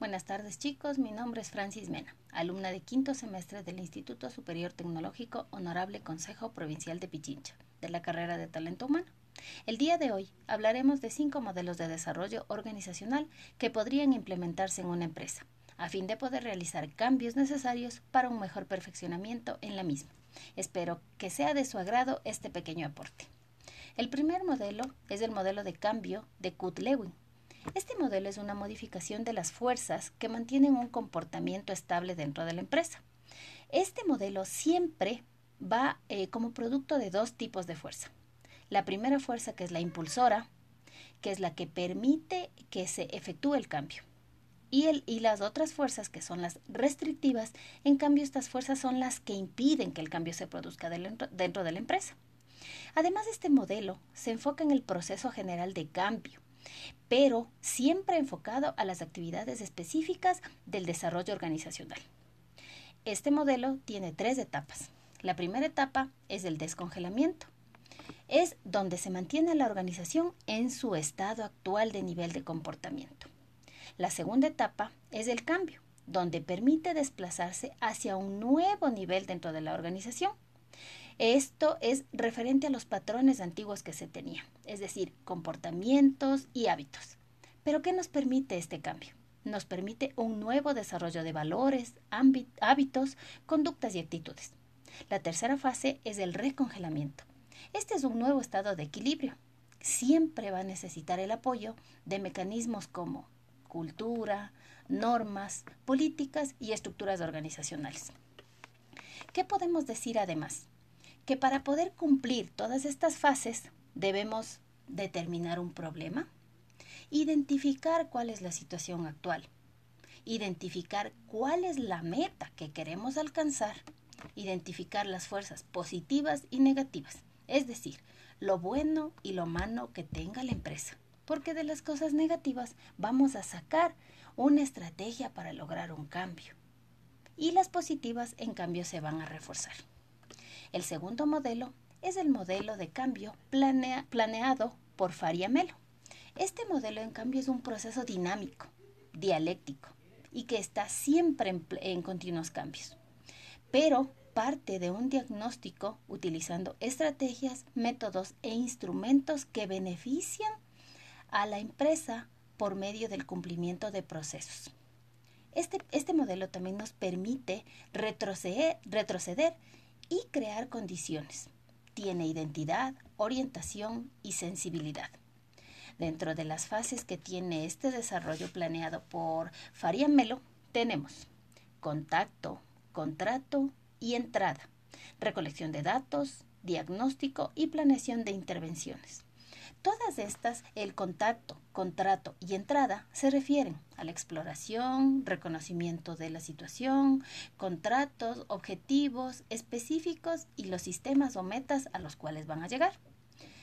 Buenas tardes chicos, mi nombre es Francis Mena, alumna de quinto semestre del Instituto Superior Tecnológico Honorable Consejo Provincial de Pichincha, de la carrera de Talento Humano. El día de hoy hablaremos de cinco modelos de desarrollo organizacional que podrían implementarse en una empresa, a fin de poder realizar cambios necesarios para un mejor perfeccionamiento en la misma. Espero que sea de su agrado este pequeño aporte. El primer modelo es el modelo de cambio de Kut-Lewin, este modelo es una modificación de las fuerzas que mantienen un comportamiento estable dentro de la empresa. Este modelo siempre va eh, como producto de dos tipos de fuerza. La primera fuerza que es la impulsora, que es la que permite que se efectúe el cambio. Y, y las otras fuerzas que son las restrictivas, en cambio estas fuerzas son las que impiden que el cambio se produzca dentro de la empresa. Además, este modelo se enfoca en el proceso general de cambio, pero siempre enfocado a las actividades específicas del desarrollo organizacional. Este modelo tiene tres etapas. La primera etapa es el descongelamiento. Es donde se mantiene la organización en su estado actual de nivel de comportamiento. La segunda etapa es el cambio, donde permite desplazarse hacia un nuevo nivel dentro de la organización esto es referente a los patrones antiguos que se tenían, es decir, comportamientos y hábitos. Pero ¿qué nos permite este cambio? Nos permite un nuevo desarrollo de valores, hábitos, conductas y actitudes. La tercera fase es el recongelamiento. Este es un nuevo estado de equilibrio. Siempre va a necesitar el apoyo de mecanismos como cultura, normas, políticas y estructuras organizacionales. ¿Qué podemos decir además? Que para poder cumplir todas estas fases debemos determinar un problema, identificar cuál es la situación actual, identificar cuál es la meta que queremos alcanzar, identificar las fuerzas positivas y negativas, es decir, lo bueno y lo malo que tenga la empresa, porque de las cosas negativas vamos a sacar una estrategia para lograr un cambio y las positivas en cambio se van a reforzar. El segundo modelo es el modelo de cambio planeado por Faria Melo. Este modelo, en cambio, es un proceso dinámico, dialéctico y que está siempre en, continuos cambios. Pero parte de un diagnóstico utilizando estrategias, métodos e instrumentos que benefician a la empresa por medio del cumplimiento de procesos. Este, este modelo también nos permite retroceder, retroceder y crear condiciones. Tiene identidad, orientación y sensibilidad. Dentro de las fases que tiene este desarrollo planeado por Faria Melo, tenemos contacto, contrato y entrada, recolección de datos, diagnóstico y planeación de intervenciones. Todas estas, el contacto, contrato y entrada, se refieren a la exploración, reconocimiento de la situación, contratos, objetivos específicos y los sistemas o metas a los cuales van a llegar.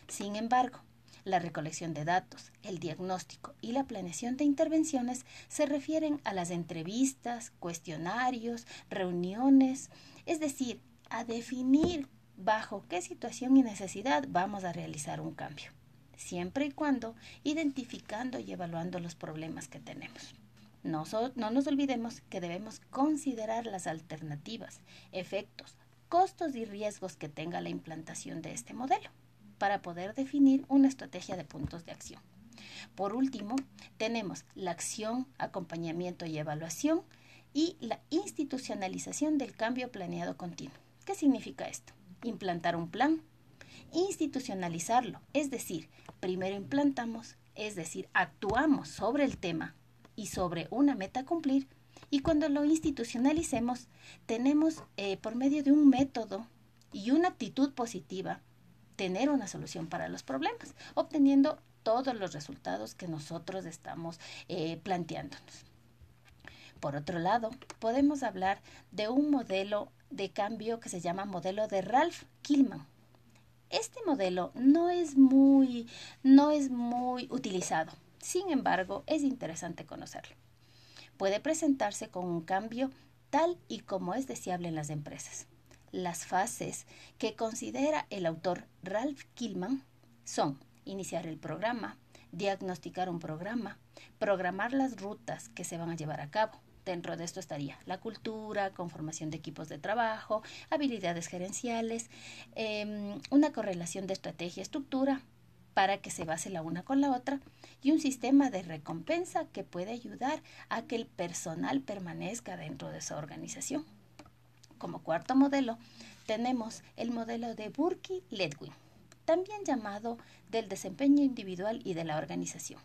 Sin embargo, la recolección de datos, el diagnóstico y la planeación de intervenciones se refieren a las entrevistas, cuestionarios, reuniones, es decir, a definir bajo qué situación y necesidad vamos a realizar un cambio siempre y cuando identificando y evaluando los problemas que tenemos. No, no nos olvidemos que debemos considerar las alternativas, efectos, costos y riesgos que tenga la implantación de este modelo para poder definir una estrategia de puntos de acción. Por último, tenemos la acción, acompañamiento y evaluación y la institucionalización del cambio planeado continuo. ¿Qué significa esto? Implantar un plan, institucionalizarlo, es decir, primero implantamos, es decir, actuamos sobre el tema y sobre una meta a cumplir, y cuando lo institucionalicemos, tenemos eh, por medio de un método y una actitud positiva, tener una solución para los problemas, obteniendo todos los resultados que nosotros estamos eh, planteándonos. Por otro lado, podemos hablar de un modelo de cambio que se llama modelo de Ralph Kilman. Este modelo no es muy, no es muy utilizado. Sin embargo, es interesante conocerlo. Puede presentarse con un cambio tal y como es deseable en las empresas. Las fases que considera el autor Ralph Killman son iniciar el programa, diagnosticar un programa, programar las rutas que se van a llevar a cabo. Dentro de esto estaría la cultura, conformación de equipos de trabajo, habilidades gerenciales, em, una correlación de estrategia y estructura para que se base la una con la otra y un sistema de recompensa que puede ayudar a que el personal permanezca dentro de esa organización. Como cuarto modelo, tenemos el modelo de Burke-Ledwin, también llamado del desempeño individual y de la organización.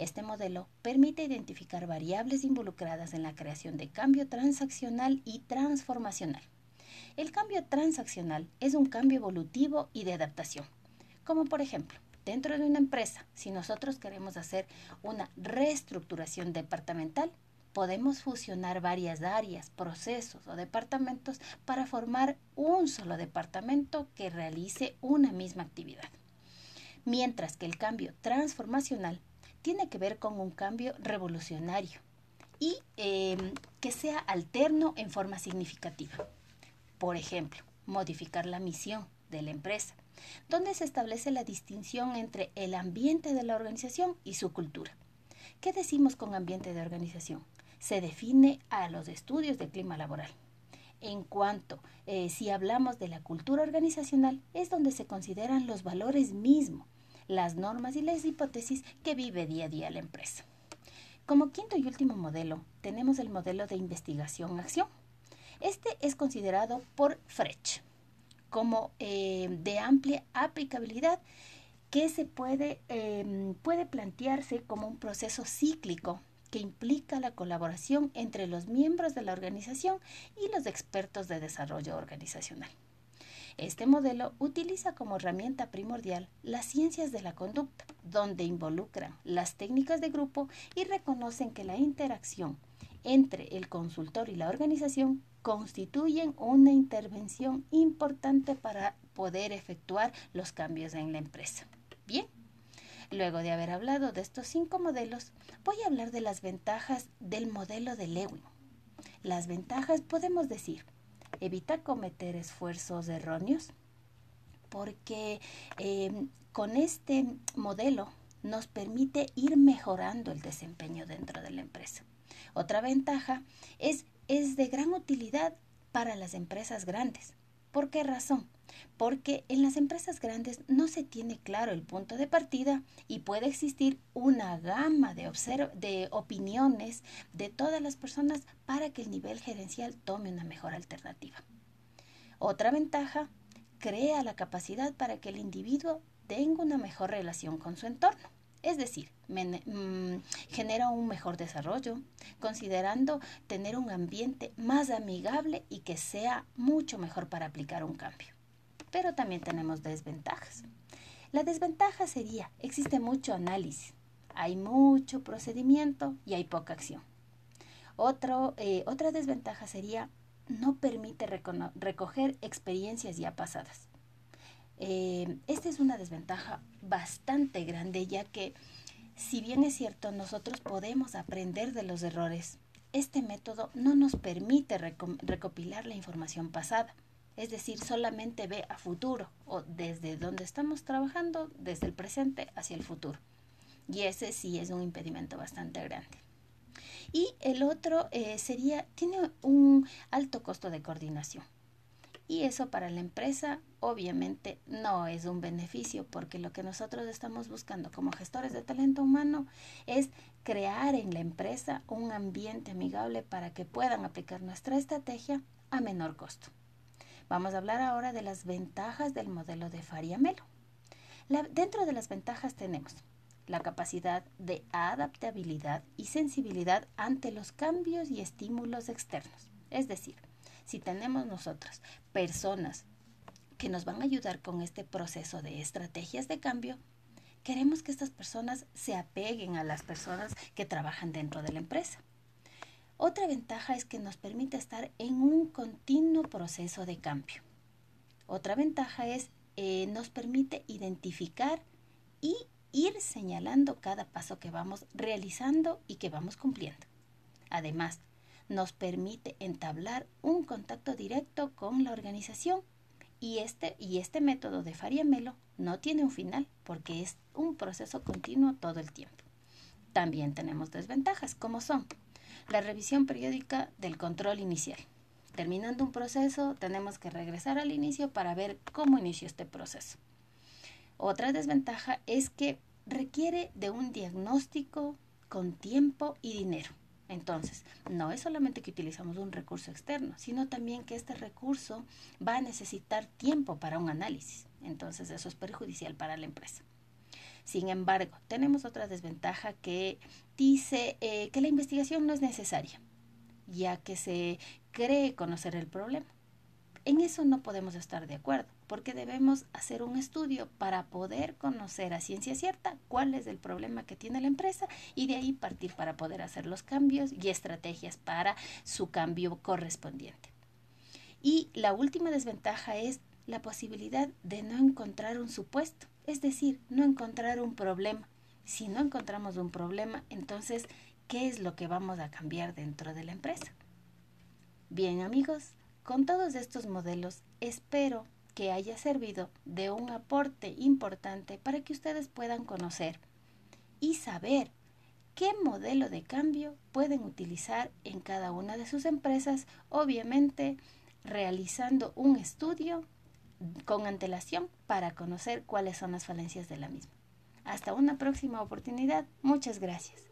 Este modelo permite identificar variables involucradas en la creación de cambio transaccional y transformacional. El cambio transaccional es un cambio evolutivo y de adaptación, como por ejemplo, dentro de una empresa, si nosotros queremos hacer una reestructuración departamental, podemos fusionar varias áreas, procesos o departamentos para formar un solo departamento que realice una misma actividad. Mientras que el cambio transformacional tiene que ver con un cambio revolucionario y em, que sea alterno en forma significativa. Por ejemplo, modificar la misión de la empresa, donde se establece la distinción entre el ambiente de la organización y su cultura. ¿Qué decimos con ambiente de organización? Se define a los estudios de clima laboral. En cuanto, eh, si hablamos de la cultura organizacional, es donde se consideran los valores mismos, las normas y las hipótesis que vive día a día la empresa. Como quinto y último modelo, tenemos el modelo de investigación-acción. Este es considerado por Frech como eh, de amplia aplicabilidad que se puede, em, puede plantearse como un proceso cíclico que implica la colaboración entre los miembros de la organización y los expertos de desarrollo organizacional. Este modelo utiliza como herramienta primordial las ciencias de la conducta, donde involucran las técnicas de grupo y reconocen que la interacción entre el consultor y la organización constituyen una intervención importante para poder efectuar los cambios en la empresa. Bien, luego de haber hablado de estos cinco modelos, voy a hablar de las ventajas del modelo de Lewin. Las ventajas podemos decir, evita cometer esfuerzos erróneos, porque em, con este modelo nos permite ir mejorando el desempeño dentro de la empresa. Otra ventaja es, es de gran utilidad para las empresas grandes. ¿Por qué razón? Porque en las empresas grandes no se tiene claro el punto de partida y puede existir una gama de, opiniones de todas las personas para que el nivel gerencial tome una mejor alternativa. Otra ventaja, crea la capacidad para que el individuo tenga una mejor relación con su entorno. Es decir, mm, genera un mejor desarrollo, considerando tener un ambiente más amigable y que sea mucho mejor para aplicar un cambio. Pero también tenemos desventajas. La desventaja sería, existe mucho análisis, hay mucho procedimiento y hay poca acción. Eh, otra desventaja sería, no permite recoger experiencias ya pasadas. Eh, esta es una desventaja bastante grande ya que si bien es cierto nosotros podemos aprender de los errores, este método no nos permite recopilar la información pasada, es decir, solamente ve a futuro o desde donde estamos trabajando, desde el presente hacia el futuro. Y ese sí es un impedimento bastante grande. Y el otro eh, sería, tiene un alto costo de coordinación. Y eso para la empresa obviamente no es un beneficio porque lo que nosotros estamos buscando como gestores de talento humano es crear en la empresa un ambiente amigable para que puedan aplicar nuestra estrategia a menor costo. Vamos a hablar ahora de las ventajas del modelo de Faria-Melo. dentro de las ventajas tenemos la capacidad de adaptabilidad y sensibilidad ante los cambios y estímulos externos. Es decir, si tenemos nosotros personas que nos van a ayudar con este proceso de estrategias de cambio, queremos que estas personas se apeguen a las personas que trabajan dentro de la empresa. Otra ventaja es que nos permite estar en un continuo proceso de cambio. Otra ventaja es eh, nos permite identificar y ir señalando cada paso que vamos realizando y que vamos cumpliendo. Además, nos permite entablar un contacto directo con la organización y este, y este método de Faria Melo no tiene un final porque es un proceso continuo todo el tiempo. También tenemos desventajas, como son la revisión periódica del control inicial. Terminando un proceso, tenemos que regresar al inicio para ver cómo inició este proceso. Otra desventaja es que requiere de un diagnóstico con tiempo y dinero. Entonces, no es solamente que utilizamos un recurso externo, sino también que este recurso va a necesitar tiempo para un análisis. Entonces, eso es perjudicial para la empresa. Sin embargo, tenemos otra desventaja que dice eh, que la investigación no es necesaria, ya que se cree conocer el problema. En eso no podemos estar de acuerdo, porque debemos hacer un estudio para poder conocer a ciencia cierta cuál es el problema que tiene la empresa y de ahí partir para poder hacer los cambios y estrategias para su cambio correspondiente. Y la última desventaja es la posibilidad de no encontrar un supuesto, es decir, no encontrar un problema. Si no encontramos un problema, entonces, ¿qué es lo que vamos a cambiar dentro de la empresa? Bien amigos, con todos estos modelos espero que haya servido de un aporte importante para que ustedes puedan conocer y saber qué modelo de cambio pueden utilizar en cada una de sus empresas, obviamente realizando un estudio con antelación para conocer cuáles son las falencias de la misma. Hasta una próxima oportunidad. Muchas gracias.